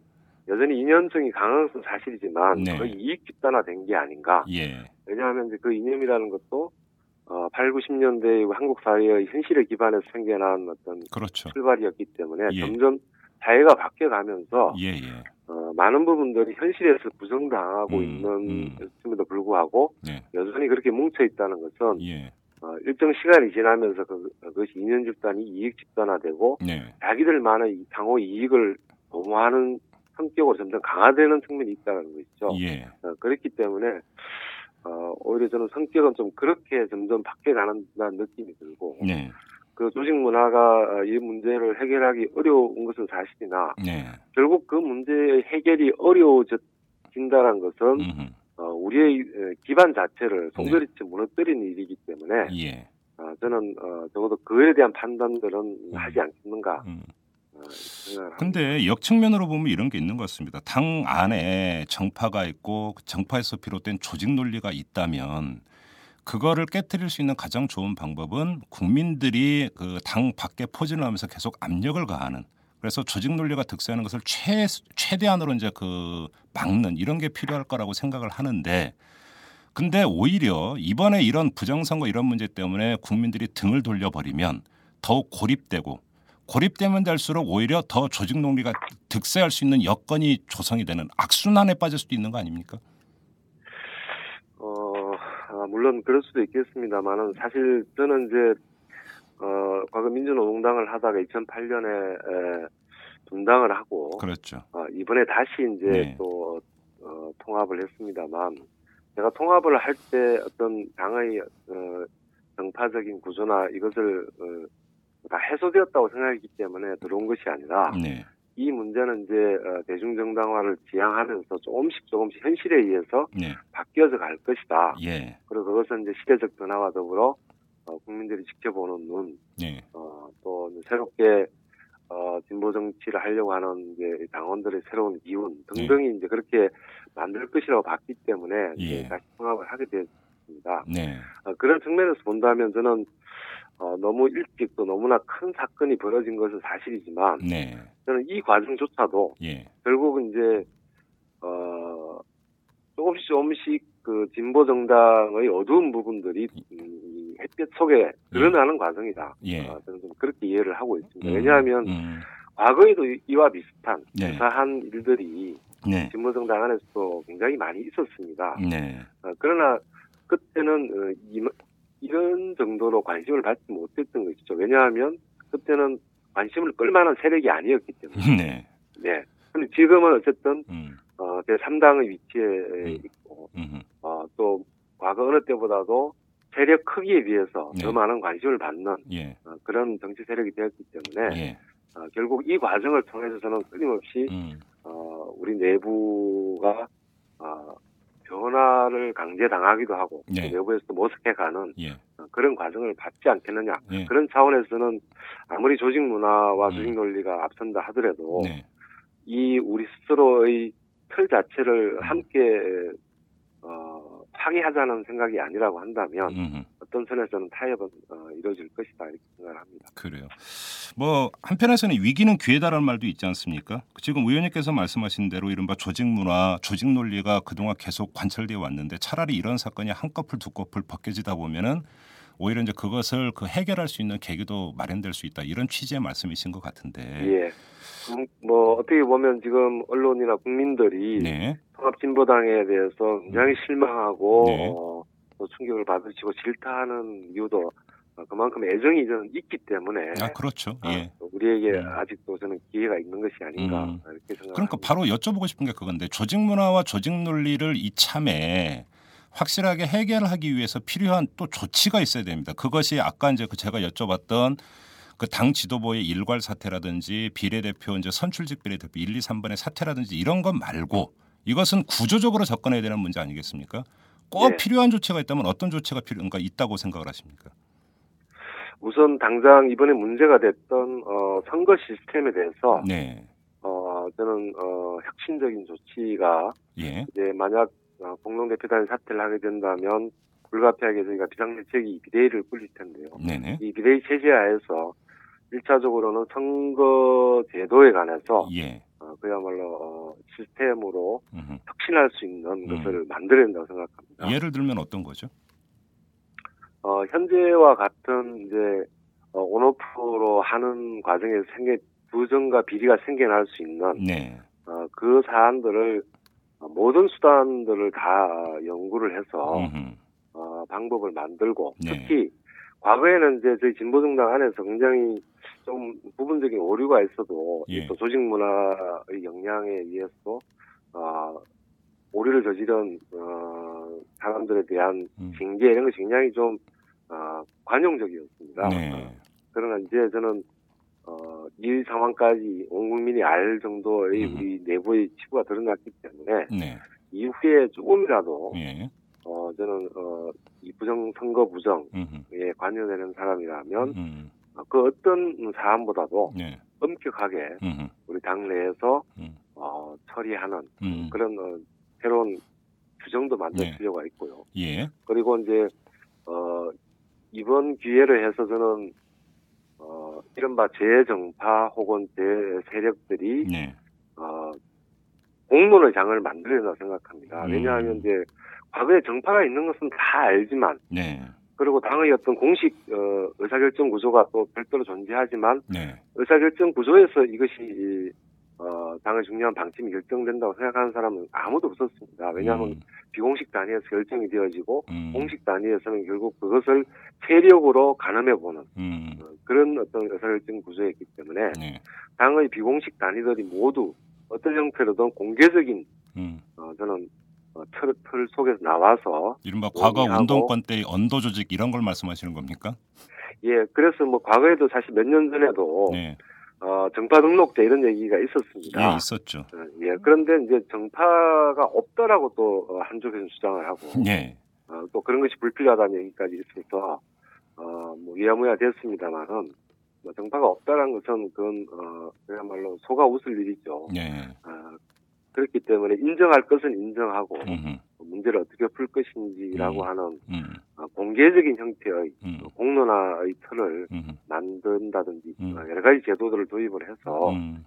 여전히 인연성이 강한 것은 사실이지만 네. 거의 이익 집단화된 게 아닌가. 예. 왜냐하면 이제 그 이념이라는 것도 어, 8, 90년대 한국 사회의 현실에 기반해서 생겨난 어떤 그렇죠. 출발이었기 때문에 예. 점점 사회가 바뀌어가면서 예, 예. 어, 많은 부분들이 현실에서 부정당하고 음, 있는 음. 였음에도 불구하고 네. 여전히 그렇게 뭉쳐 있다는 것은 예. 어, 일정 시간이 지나면서 그, 그것이 인연 집단이 이익 집단화되고 네. 자기들만의 이 상호 이익을 도모하는 성격으로 점점 강화되는 측면이 있다는 것이죠. 예. 어, 그렇기 때문에 어, 오히려 저는 성격은 좀 그렇게 점점 바뀌어가는 느낌이 들고 네. 그 조직 문화가 어, 이 문제를 해결하기 어려운 것은 사실이나 네. 결국 그 문제의 해결이 어려워진다는 것은 음흠. 어, 우리의 에, 기반 자체를 송두리째 무너뜨리는 일이기 때문에 예. 어, 저는 어, 적어도 그에 대한 판단들은 하지 않겠는가 음. 어. 근데 역측면으로 보면 이런 게 있는 것 같습니다. 당 안에 정파가 있고 그 정파에서 비롯된 조직 논리가 있다면 그거를 깨뜨릴 수 있는 가장 좋은 방법은 국민들이 그 당 밖에 포진을 하면서 계속 압력을 가하는 그래서 조직 논리가 득세하는 것을 최, 최대한으로 이제 그 막는 이런 게 필요할 거라고 생각을 하는데 근데 오히려 이번에 이런 부정선거 이런 문제 때문에 국민들이 등을 돌려버리면 더욱 고립되고 고립되면 될수록 오히려 더 조직 논리가 득세할 수 있는 여건이 조성이 되는 악순환에 빠질 수도 있는 거 아닙니까? 어, 아, 물론 그럴 수도 있겠습니다만은 사실 저는 이제 어, 과거 민주노동당을 하다가 2008년에 분당을 하고 그렇죠. 어, 이번에 다시 이제 네. 또 어, 통합을 했습니다만 제가 통합을 할 때 어떤 당의 어, 정파적인 구조나 이것을 어, 다 해소되었다고 생각했기 때문에 들어온 것이 아니라 네. 이 문제는 이제 어, 대중정당화를 지향하면서 조금씩 조금씩 현실에 의해서 네. 바뀌어서 갈 것이다. 예. 그리고 그것은 이제 시대적 변화와 더불어 어, 국민들이 지켜보는 눈, 예. 어, 또 새롭게 어, 진보 정치를 하려고 하는 이제 당원들의 새로운 기운 등등이 이제 그렇게 만들 것이라고 봤기 때문에 예. 다시 통합을 하게 됐습니다. 네. 어, 그런 측면에서 본다면 저는 어, 너무 일찍 또 너무나 큰 사건이 벌어진 것은 사실이지만 네. 저는 이 과정조차도 예. 결국은 이제 어 조금씩 조금씩 그 진보 정당의 어두운 부분들이 음, 이 햇볕 속에 드러나는 과정이다. 예. 어, 저는 좀 그렇게 이해를 하고 있습니다. 음, 왜냐하면 음, 과거에도 이- 이와 비슷한 네. 유사한 일들이 네. 진보 정당 안에서도 굉장히 많이 있었습니다. 네. 어, 그러나 그때는 어, 이, 이런 정도로 관심을 받지 못했던 것이죠. 왜냐하면 그때는 관심을 끌만한 세력이 아니었기 때문에. 네. 네. 근데 지금은 어쨌든 음. 어, 제3당의 위치에 음. 있고, 음. 어, 또, 과거 어느 때보다도 세력 크기에 비해서 네. 더 많은 관심을 받는 예. 어, 그런 정치 세력이 되었기 때문에, 예. 어, 결국 이 과정을 통해서 저는 끊임없이, 음. 어, 우리 내부가, 어, 변화를 강제당하기도 하고, 네. 또 내부에서도 모색해가는 예. 어, 그런 과정을 받지 않겠느냐. 예. 그런 차원에서는 아무리 조직 문화와 음. 조직 논리가 앞선다 하더라도, 네. 이 우리 스스로의 틀 음. 자체를 함께 어, 파괴하자는 생각이 아니라고 한다면 음. 어떤 선에서는 타협은 어, 이루어질 것이다 이렇게 생각을 합니다. 그래요. 뭐 한편에서는 위기는 기회다라는 말도 있지 않습니까? 지금 의원님께서 말씀하신 대로 이른바 조직 문화, 조직 논리가 그동안 계속 관철되어 왔는데 차라리 이런 사건이 한꺼풀 두꺼풀 벗겨지다 보면은 오히려 이제 그것을 그 해결할 수 있는 계기도 마련될 수 있다 이런 취지의 말씀이신 것 같은데 예, 음, 뭐 어떻게 보면 지금 언론이나 국민들이 네. 통합진보당에 대해서 굉장히 실망하고 네. 어, 또 충격을 받으시고 질타하는 이유도 어, 그만큼 애정이 저는 있기 때문에 아 그렇죠. 아, 예. 또 우리에게 음. 아직도 저는 기회가 있는 것이 아닌가 음. 이렇게 생각합니다. 그러니까 바로 여쭤보고 싶은 게 그건데 조직 문화와 조직 논리를 이참에 확실하게 해결하기 위해서 필요한 또 조치가 있어야 됩니다. 그것이 아까 이제 그 제가 여쭤봤던 그 당 지도부의 일괄 사퇴라든지 비례대표 이제 선출직 비례대표 1, 2, 3번의 사퇴라든지 이런 것 말고 이것은 구조적으로 접근해야 되는 문제 아니겠습니까? 꼭 네. 필요한 조치가 있다면 어떤 조치가 필요, 그러니까 있다고 생각을 하십니까? 우선 당장 이번에 문제가 됐던 어, 선거 시스템에 대해서 네, 어, 저는 어, 혁신적인 조치가 예, 이제 만약 어, 공동 대표단이 사퇴를 하게 된다면 불가피하게 저희가 비상대책이 비대위를 꿀릴 텐데요. 네, 네, 이 비대위 체제하에서 1차적으로는 선거 제도에 관해서 예, 어, 그야말로 어, 시스템으로 음흠. 혁신할 수 있는 음. 것을 만들어야 된다고 생각합니다. 예를 들면 어떤 거죠? 어, 현재와 같은 이제 어, 온오프로 하는 과정에서 생겨 부정과 비리가 생겨날 수 있는 네, 어, 그 사안들을 어, 모든 수단들을 다 연구를 해서 음흠. 어, 방법을 만들고 네. 특히 과거에는 이제 저희 진보정당 안에서 굉장히 좀 부분적인 오류가 있어도 예. 또 조직 문화의 영향에 의해서 어, 오류를 저지른 어, 사람들에 대한 음. 징계 이런 것이 굉장히 좀 어, 관용적이었습니다. 네. 어, 그러나 이제 저는 어, 이 상황까지 온 국민이 알 정도의 음. 우리 내부의 치부가 드러났기 때문에 네. 이후에 조금이라도 예. 어, 저는 어, 이 부정 선거 부정에 음흠. 관여되는 사람이라면 음. 어, 그 어떤 사안보다도 네. 엄격하게 음흠. 우리 당내에서 음. 어, 처리하는 음. 그런 어, 새로운 규정도 만들 네. 필요가 있고요. 예. 그리고 이제 어, 이번 기회를 해서 저는 어, 이른바 재정파 혹은 재세력들이 네. 어, 공론의 장을 만들어야 생각합니다. 음. 왜냐하면 이제 과거에 정파가 있는 것은 다 알지만 네. 그리고 당의 어떤 공식 어, 의사결정 구조가 또 별도로 존재하지만 네. 의사결정 구조에서 이것이 이, 어, 당의 중요한 방침이 결정된다고 생각하는 사람은 아무도 없었습니다. 왜냐하면 음. 비공식 단위에서 결정이 되어지고 음. 공식 단위에서는 결국 그것을 세력으로 가늠해보는 음. 어, 그런 어떤 의사결정 구조였기 때문에 네. 당의 비공식 단위들이 모두 어떤 형태로든 공개적인 음. 어, 저는 어, 틀, 틀 속에서 나와서 이른바 과거 운동권 때의 언도 조직 이런 걸 말씀하시는 겁니까? 예 그래서 뭐 과거에도 사실 몇 년 전에도 네. 어, 정파 등록제 이런 얘기가 있었습니다. 예, 있었죠. 어, 예 그런데 이제 정파가 없다라고 또 어, 한쪽에서 주장을 하고 네. 어, 또 그런 것이 불필요하다는 얘기까지 있어서 어, 뭐 위야무야 됐습니다만은 뭐 정파가 없다라는 것은 그건 어, 그야말로 소가 웃을 일이죠. 네. 어, 그렇기 때문에 인정할 것은 인정하고 음흠. 문제를 어떻게 풀 것인지라고 음. 하는 음. 어, 공개적인 형태의 음. 어, 공론화의 틀을. 만든다든지 음. 어, 여러 가지 제도들을 도입을 해서 음.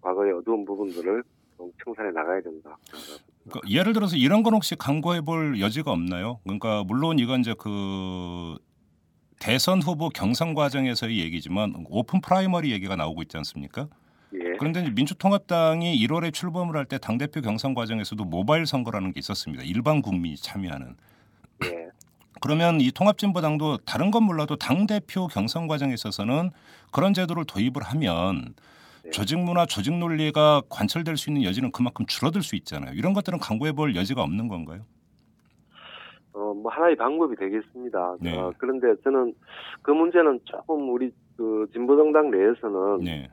과거의 어두운 부분들을 좀 청산해 나가야 된다. 그 예를 들어서 이런 건 혹시 강구해 볼 여지가 없나요? 그러니까 물론 이건 이제 그 대선 후보 경선 과정에서의 얘기지만 open primary 얘기가 나오고 있지 않습니까? 예. 그런데 이제 민주통합당이 1월에 출범을 할 때 당 대표 경선 과정에서도 모바일 선거라는 게 있었습니다. 일반 국민이 참여하는. 예. 그러면 이 통합진보당도 다른 건 몰라도 당 대표 경선 과정에 있어서는 그런 제도를 도입을 하면 네. 조직 문화, 조직 논리가 관철될 수 있는 여지는 그만큼 줄어들 수 있잖아요. 이런 것들은 강구해 볼 여지가 없는 건가요? 어, 뭐 하나의 방법이 되겠습니다. 네. 어, 그런데 저는 그 문제는 조금 우리 그 진보정당 내에서는 네.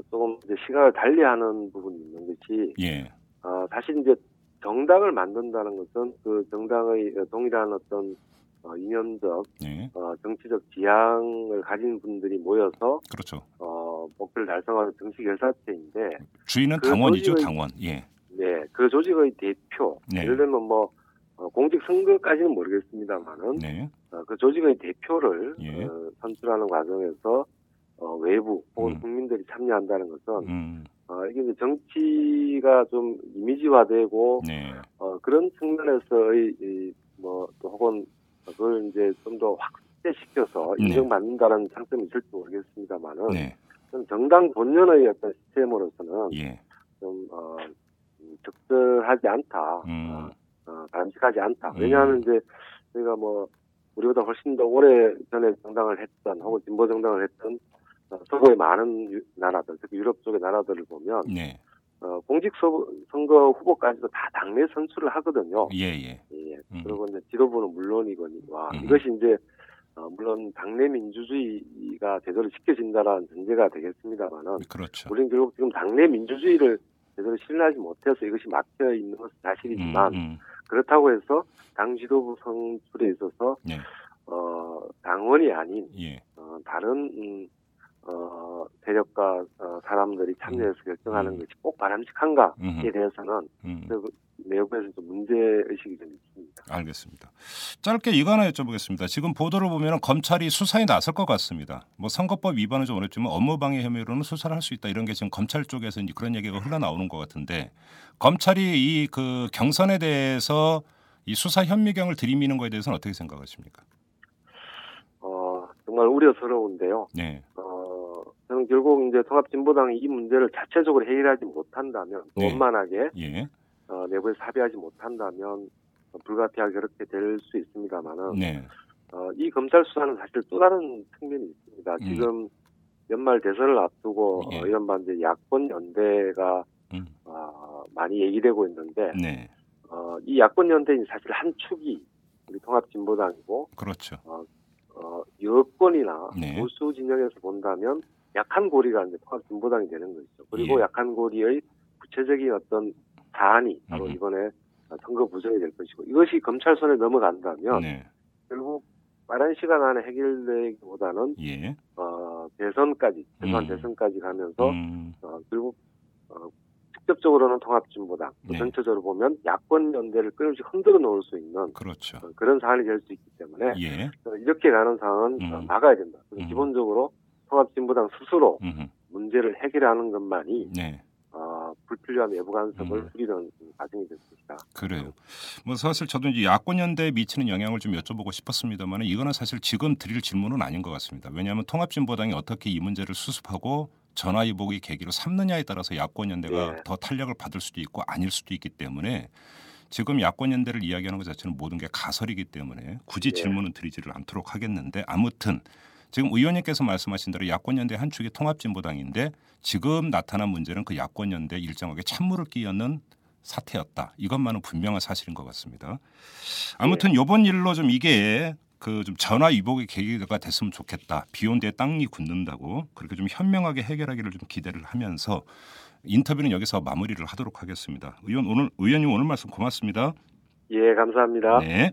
어, 조금 이제 시각을 달리하는 부분이 있는 것이 예. 어, 사실 이제 정당을 만든다는 것은 그 정당의 동일한 어떤 어, 이념적 예. 어, 정치적 지향을 가진 분들이 모여서 그렇죠. 어, 목표를 달성하는 정치 결사체인데 주인은 그 당원이죠, 조직의- 당원. 예. 네, 그 조직의 대표 네. 예를 들면 뭐 어, 공직 선거까지는 모르겠습니다만은 네. 어, 그 조직의 대표를 예. 어, 선출하는 과정에서 어, 외부 혹은 음. 국민들이 참여한다는 것은 음. 어, 이게 이제 정치가 좀 이미지화되고 네. 어, 그런 측면에서의 이, 뭐, 또 혹은 그걸 이제 좀 더 확대시켜서 네. 인정받는다는 장점이 있을지 모르겠습니다만은 네. 좀 정당 본연의 어떤 시스템으로서는 예. 좀 어, 음, 적절하지 않다. 음. 어, 어, 바람직하지 않다. 음. 왜냐하면 이제 저희가 뭐 우리보다 훨씬 더 오래 전에 정당을 했던 혹은 진보 정당을 했던 어, 서구의 많은 유- 나라들, 특히 유럽 쪽의 나라들을 보면 네. 어, 공직선거 후보까지도 다 당내 선출을 하거든요. 예, 예. 예. 음. 그리고 이제 지도부는 물론이거니와 음. 이것이 이제 어, 물론 당내 민주주의가 제대로 지켜진다라는 전제가 되겠습니다만은 그렇죠. 우리는 결국 지금 당내 민주주의를 제대로 실현하지 못해서 이것이 막혀 있는 것은 사실이지만 음, 음. 그렇다고 해서 당 지도부 선출에 있어서 네. 어, 당원이 아닌 예. 어, 다른 음, 어, 세력과 어, 사람들이 참여해서 결정하는 음. 것이 꼭 바람직한가에. 대해서는 음. 그 내부에서 좀 문제 의식이 좀 있습니다. 알겠습니다. 짧게 이거 하나 여쭤보겠습니다. 지금 보도를 보면 검찰이 수사에 나설 것 같습니다. 뭐 선거법 위반은 좀 어렵지만 업무방해 혐의로는 수사를 할 수 있다 이런 게 지금 검찰 쪽에서 이제 그런 얘기가 흘러나오는 것 같은데 검찰이 이 그 경선에 대해서 이 수사 현미경을 들이미는 거에 대해서는 어떻게 생각하십니까? 어, 정말 우려스러운데요. 네, 어, 저는 결국 이제 통합진보당이 이 문제를 자체적으로 해결하지 못한다면 또 네. 원만하게 예, 어, 내부에서 합의하지 못한다면 어, 불가피하게 그렇게 될 수 있습니다만은 네, 어, 이 검찰 수사는 사실 또 다른 측면이 있습니다. 음. 지금 연말 대선을 앞두고 예. 어, 이른바 이제 야권 연대가 음, 어, 많이 얘기되고 있는데 네, 어, 이 야권 연대는 사실 한 축이 우리 통합진보당이고 그렇죠. 어, 여권이나 네. 보수 진영에서 본다면 약한 고리가 이제 통합진보당이 되는 것이죠. 그리고 예. 약한 고리의 구체적인 어떤 사안이 바로 음. 이번에 선거 부정이 될 것이고 이것이 검찰 손에 넘어간다면 네, 결국 빠른 시간 안에 해결되기보다는 예, 어, 대선까지 최소한 음. 대선까지 가면서 음, 어, 결국 어, 직접적으로는 통합진보당 또 네. 전체적으로 보면 야권 연대를 끊임없이 흔들어 놓을 수 있는 그렇죠. 어, 그런 사안이 될 수 있기 때문에 예, 어, 이렇게 가는 상황은 음. 어, 막아야 된다. 음. 기본적으로 통합진보당 스스로 음, 문제를 해결하는 것만이 네. 어, 불필요한 외부 간섭을 음. 줄이는 과정이 될 것이다. 그래요. 뭐 사실 저도 이제 야권 연대에 미치는 영향을 좀 여쭤보고 싶었습니다만 이거는 사실 지금 드릴 질문은 아닌 것 같습니다. 왜냐하면 통합진보당이 어떻게 이 문제를 수습하고 전화위복의 계기로 삼느냐에 따라서 야권 연대가 예. 더 탄력을 받을 수도 있고 아닐 수도 있기 때문에 지금 야권 연대를 이야기하는 것 자체는 모든 게 가설이기 때문에 굳이 예. 질문은 드리지를 않도록 하겠는데 아무튼 지금 의원님께서 말씀하신 대로 야권 연대 한 축이 통합진보당인데 지금 나타난 문제는 그 야권 연대 일정하게 찬물을 끼얹는 사태였다. 이것만은 분명한 사실인 것 같습니다. 아무튼 이번 일로 좀 이게 그 좀 전화 위복의 계기가 됐으면 좋겠다. 비온 뒤에 땅이 굳는다고 그렇게 좀 현명하게 해결하기를 좀 기대를 하면서 인터뷰는 여기서 마무리를 하도록 하겠습니다. 의원 오늘 의원님 오늘 말씀 고맙습니다. 예, 감사합니다. 네.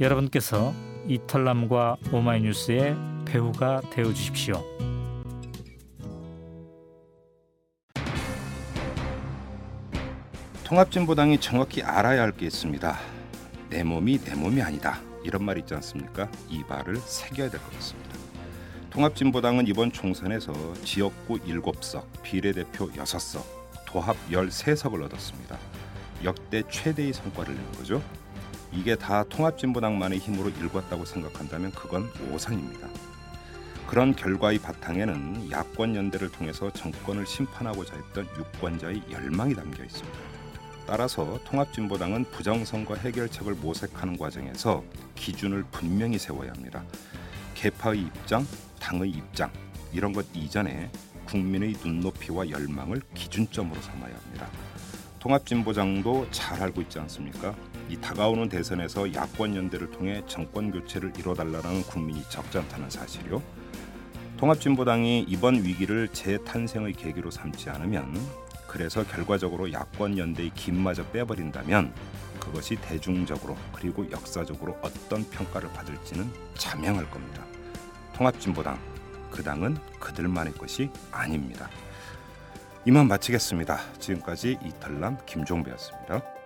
여러분께서 이털남과 오마이뉴스의 배우가 되어 주십시오. 통합진보당이 정확히 알아야 할 게 있습니다. 내 몸이 내 몸이 아니다. 이런 말 있지 않습니까? 이 말을 새겨야 될 것 같습니다. 통합진보당은 이번 총선에서 지역구 7석, 비례대표 6석, 도합 13석을 얻었습니다. 역대 최대의 성과를 낸 거죠. 이게 다 통합진보당만의 힘으로 일궜다고 생각한다면 그건 오산입니다. 그런 결과의 바탕에는 야권 연대를 통해서 정권을 심판하고자 했던 유권자의 열망이 담겨 있습니다. 따라서 통합진보당은 부정선거 해결책을 모색하는 과정에서 기준을 분명히 세워야 합니다. 개파의 입장, 당의 입장 이런 것 이전에 국민의 눈높이와 열망을 기준점으로 삼아야 합니다. 통합진보당도 잘 알고 있지 않습니까? 이 다가오는 대선에서 야권 연대를 통해 정권 교체를 이뤄달라는 국민이 적지 않다는 사실이요. 통합진보당이 이번 위기를 재탄생의 계기로 삼지 않으면 그래서 결과적으로 야권 연대의 김마저 빼버린다면 그것이 대중적으로 그리고 역사적으로 어떤 평가를 받을지는 자명할 겁니다. 통합진보당 그 당은 그들만의 것이 아닙니다. 이만 마치겠습니다. 지금까지 이탈남 김종배였습니다.